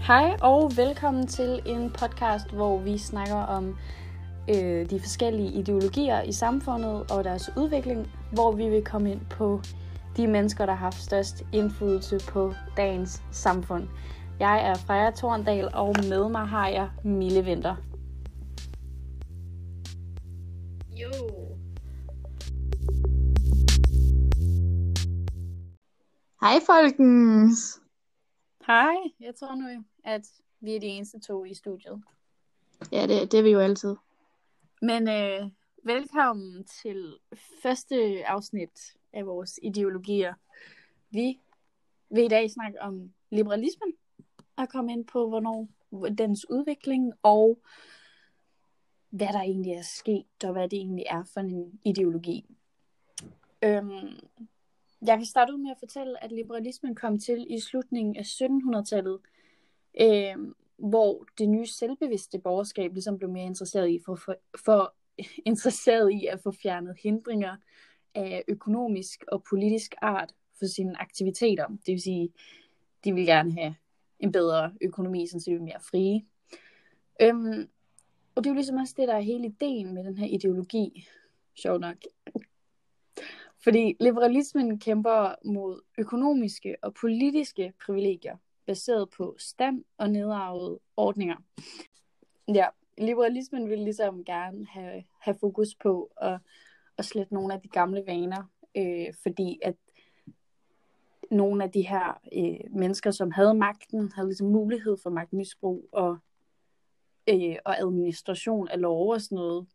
Hej og velkommen til en podcast, hvor vi snakker om øh, de forskellige ideologier i samfundet og deres udvikling, hvor vi vil komme ind på de mennesker, der har haft størst indflydelse på dagens samfund. Jeg er Freja Torndal, og med mig har jeg Mille Vinter. Jo. Hej folkens! Hej, jeg tror nu, at vi er de eneste to i studiet. Ja, det, det er vi jo altid. Men øh, velkommen til første afsnit af vores ideologier. Vi vil i dag snakke om liberalismen og komme ind på, hvornår dens udvikling og hvad der egentlig er sket, og hvad det egentlig er for en ideologi. Øhm, jeg kan starte ud med at fortælle, at liberalismen kom til i slutningen af 1700-tallet, øh, hvor det nye selvbevidste borgerskab ligesom blev mere interesseret i, for, for, for interesseret i at få fjernet hindringer af økonomisk og politisk art for sine aktiviteter. Det vil sige, de vil gerne have en bedre økonomi, så de er mere frie. Øhm, og det er jo ligesom også det, der er hele ideen med den her ideologi, sjov nok. Fordi liberalismen kæmper mod økonomiske og politiske privilegier, baseret på stand og nedarvede ordninger. Ja, liberalismen vil ligesom gerne have, have fokus på at, at slette nogle af de gamle vaner, øh, fordi at nogle af de her øh, mennesker, som havde magten, havde ligesom mulighed for magtmisbrug og, øh, og administration af lov og sådan noget.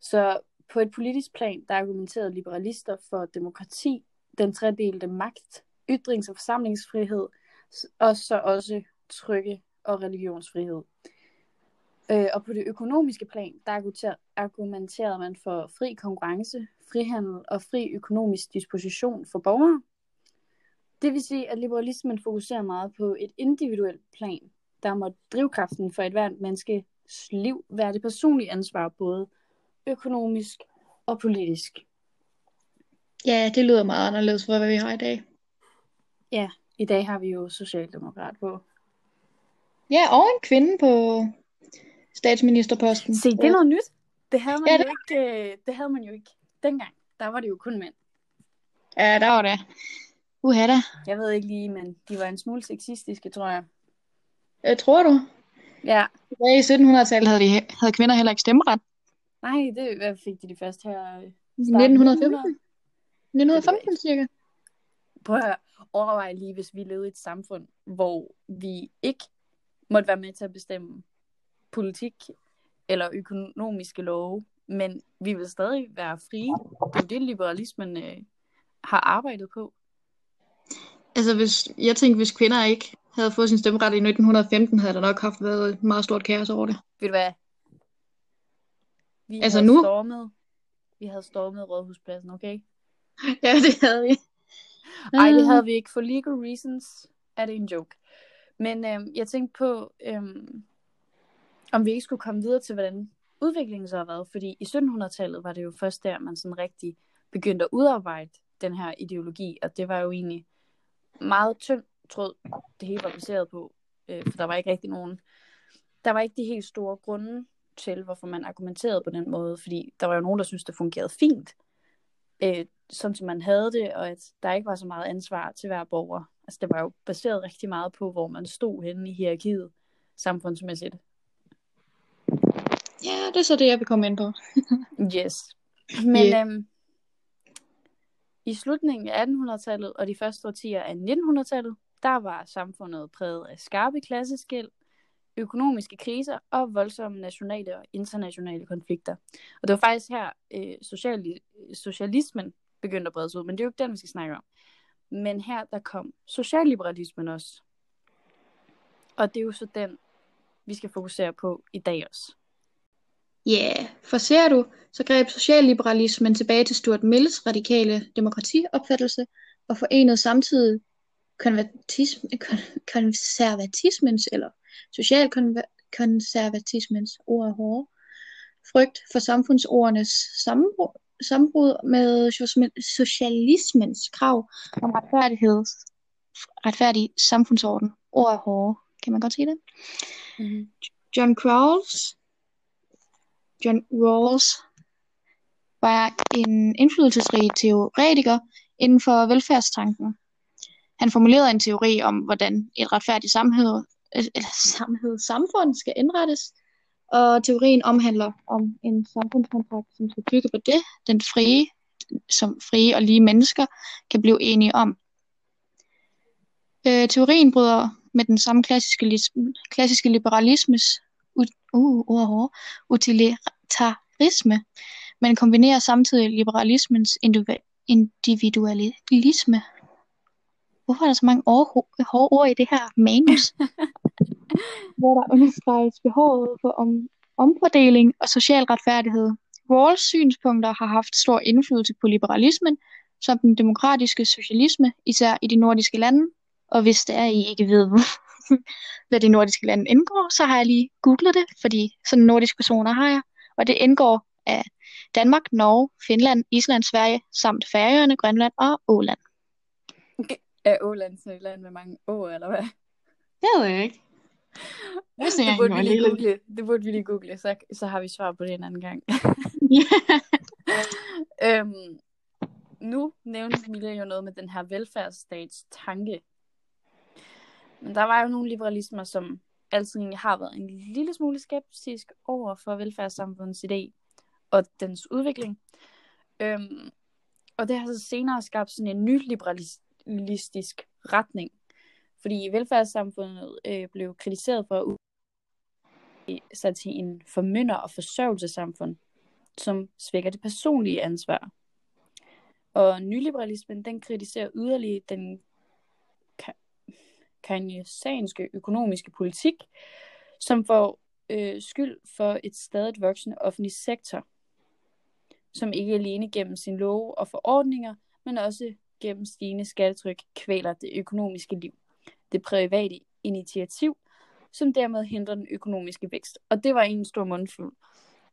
Så på et politisk plan, der argumenterede liberalister for demokrati, den tredelte magt, ytrings- og forsamlingsfrihed, og så også trygge og religionsfrihed. Øh, og på det økonomiske plan, der argumenterede man for fri konkurrence, frihandel og fri økonomisk disposition for borgere. Det vil sige, at liberalismen fokuserer meget på et individuelt plan, der må drivkraften for et hvert menneskes liv være det personlige ansvar, både økonomisk og politisk. Ja, det lyder meget anderledes for, hvad vi har i dag. Ja, i dag har vi jo Socialdemokrat på. Ja, og en kvinde på statsministerposten. Se, det er noget nyt. Det havde man, Ja, det- jo ikke, øh, det havde man jo ikke dengang. Der var det jo kun mænd. Ja, der var det. Uha da. Jeg ved ikke lige, men de var en smule sexistiske, tror jeg. Øh, tror du? Ja. Ja, i 1700-tallet havde, de, havde kvinder heller ikke stemmeret. Nej, det hvad fik de det først her. øh, I starten af 1915? 1915 cirka. Prøv at overveje lige, hvis vi levede i et samfund, hvor vi ikke måtte være med til at bestemme politik eller økonomiske love, men vi vil stadig være frie. Det er jo det, liberalismen øh, har arbejdet på. Altså, hvis, jeg tænker, hvis kvinder ikke havde fået sin stemmeret i 1915, havde der nok haft været et meget stort kaos over det. Ved du hvad? Vi Altså havde nu? stormet, vi havde stormet Rådhuspladsen, okay? Ja, det havde vi. Nej, det havde vi ikke. For legal reasons er det en joke. Men øhm, jeg tænkte på, øhm, om vi ikke skulle komme videre til, hvordan udviklingen så har været. Fordi i 1700-tallet var det jo først der, man sådan rigtig begyndte at udarbejde den her ideologi. Og det var jo egentlig meget tynd tråd, det hele var baseret på. Øh, for der var ikke rigtig nogen... Der var ikke de helt store grunde til, hvorfor man argumenterede på den måde. Fordi der var jo nogen, der syntes, det fungerede fint. Øh, sådan som man havde det, og at der ikke var så meget ansvar til hver borger. Altså det var jo baseret rigtig meget på, hvor man stod henne i hierarkiet samfundsmæssigt. Ja, det er så det, jeg vil komme ind på. Yes. Men Yeah. øhm, i slutningen af 1800-tallet og de første årtier af 1900-tallet, der var samfundet præget af skarpe klasseskæld, økonomiske kriser og voldsomme nationale og internationale konflikter. Og det var faktisk her, øh, sociali- socialismen begyndte at brede sig ud, men det er jo ikke den, vi skal snakke om. Men her, der kom socialliberalismen også. Og det er jo så den, vi skal fokusere på i dag også. Ja, yeah. for ser du, så greb socialliberalismen tilbage til Stuart Mills radikale demokratiopfattelse og forenede samtidig konvertism, konservatismens eller socialkonservatismens ord er hårde, frygt for samfundsordenes sammenbrud, sammenbrud med socialisme- socialismens krav om retfærdighed, retfærdig samfundsorden. Ord er hårde. kan man godt sige det. Mm-hmm. John Rawls, John Rawls var en indflydelsesrig teoretiker inden for velfærdstanken. Han formulerede en teori om, hvordan et retfærdigt samhed, eller samhed, samfund skal indrettes, og teorien omhandler om en samfundskontrakt, som skal bygge på det, den frie, som frie og lige mennesker kan blive enige om. Øh, teorien bryder med den samme klassiske, klassiske liberalismes uh, uh, utilitarisme, men kombinerer samtidig liberalismens individualisme. Hvorfor er der så mange hårde ord i det her manus? hvor der understreges behovet for om, omfordeling og social retfærdighed. Rawls synspunkter har haft stor indflydelse på liberalismen, som den demokratiske socialisme, især i de nordiske lande. Og hvis det er, I ikke ved, hvad de nordiske lande indgår, så har jeg lige googlet det, fordi sådan nordiske personer har jeg. Og det indgår af Danmark, Norge, Finland, Island, Sverige, samt Færøerne, Grønland og Åland. Okay. Er Åland så et land med mange år, eller hvad? Det ved jeg ikke. Det, det, burde vi lige google. det burde vi lige google, så, så har vi svar på det en anden gang. øhm, nu nævnte Mille jo noget med den her velfærdsstats tanke. Men der var jo nogle liberalismer, som altid egentlig har været en lille smule skeptisk over for velfærdssamfundets idé og dens udvikling. Øhm, og det har så senere skabt sådan en ny liberalistisk retning. Fordi velfærdssamfundet øh, blev kritiseret for at sig til en formynder- og forsørgelsessamfund, som svækker det personlige ansvar. Og nyliberalismen, den kritiserer yderligere den keynesianske økonomiske politik, som får øh, skyld for et stadig voksende offentlig sektor, som ikke alene gennem sin love og forordninger, men også gennem stigende skattetryk kvæler det økonomiske liv, det private initiativ, som dermed hindrer den økonomiske vækst. Og det var en stor mundfuld.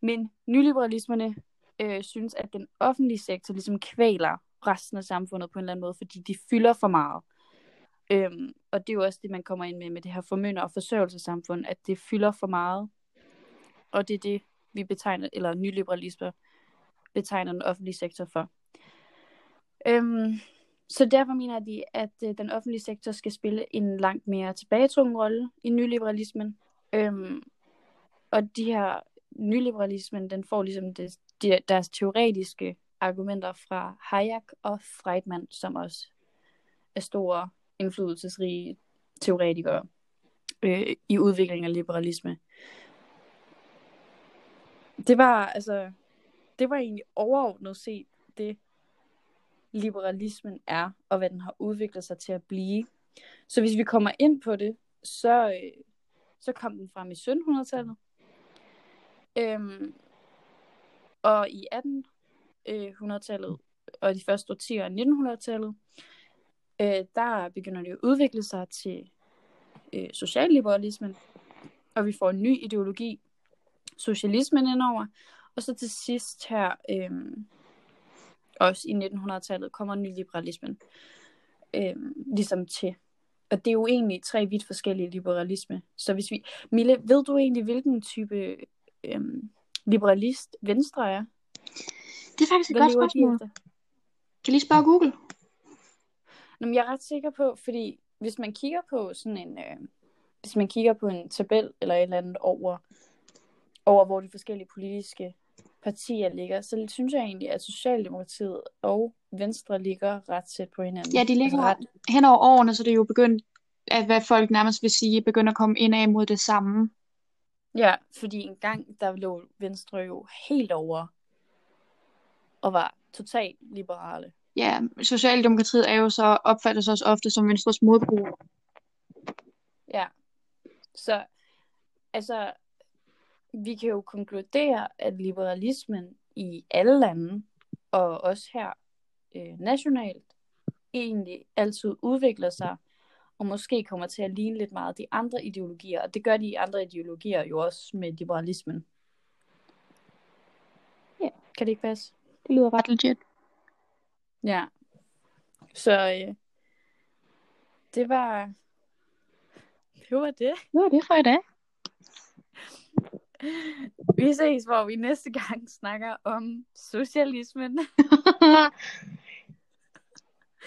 Men nyliberalismerne øh, synes, at den offentlige sektor ligesom kvæler resten af samfundet på en eller anden måde, fordi de fylder for meget. Øhm, og det er jo også det, man kommer ind med, med det her formynder- og forsørgelsessamfund, at det fylder for meget. Og det er det, vi betegner, eller nyliberalister betegner den offentlige sektor for. Øhm, så derfor mener de, at øh, den offentlige sektor skal spille en langt mere tilbagetrukken rolle i nyliberalismen. Øhm, og de her nyliberalismen, den får ligesom det, de, deres teoretiske argumenter fra Hayek og Friedman, som også er store indflydelsesrige teoretikere øh, i udviklingen af liberalisme. Det var altså, det var egentlig overordnet set det, liberalismen er, og hvad den har udviklet sig til at blive. Så hvis vi kommer ind på det, så, øh, så kom den frem i 1700-tallet. Øhm, og i 1800-tallet og de første årtier af 1900-tallet, øh, der begynder det at udvikle sig til øh, socialliberalismen, og vi får en ny ideologi, socialismen indover, og så til sidst her, øh, også i 1900-tallet, kommer nyliberalismen øh, ligesom til. Og det er jo egentlig tre vidt forskellige liberalisme. Så hvis vi... Mille, ved du egentlig, hvilken type øh, liberalist Venstre er? Det er faktisk et godt spørgsmål. Kan lige spørge Google? Nå, men jeg er ret sikker på, fordi hvis man kigger på sådan en... Øh, hvis man kigger på en tabel eller et eller andet over, over hvor de forskellige politiske partier ligger, så synes jeg egentlig, at Socialdemokratiet og Venstre ligger ret tæt på hinanden. Ja, de ligger altså ret... hen over årene, så det er jo begyndt, at hvad folk nærmest vil sige, begynder at komme ind af mod det samme. Ja, fordi en gang, der lå Venstre jo helt over og var totalt liberale. Ja, Socialdemokratiet er jo så opfattet også ofte som Venstres modbrug. Ja, så altså, vi kan jo konkludere, at liberalismen i alle lande, og også her øh, nationalt, egentlig altid udvikler sig, og måske kommer til at ligne lidt meget de andre ideologier, og det gør de andre ideologier jo også med liberalismen. Ja. Kan det ikke passe? Det lyder ret legit. Ja. Så øh, det var det var det. Det var det for i dag. Vi ses, hvor vi næste gang snakker om socialismen.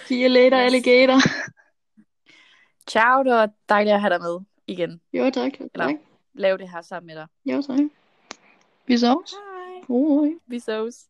See you later, Yes. alligator. Ciao, det var dejligt at have dig med igen. Jo, tak. Eller- tak. Lave det her sammen med dig. Jo, tak. Vi sås. Hej. Vi sås.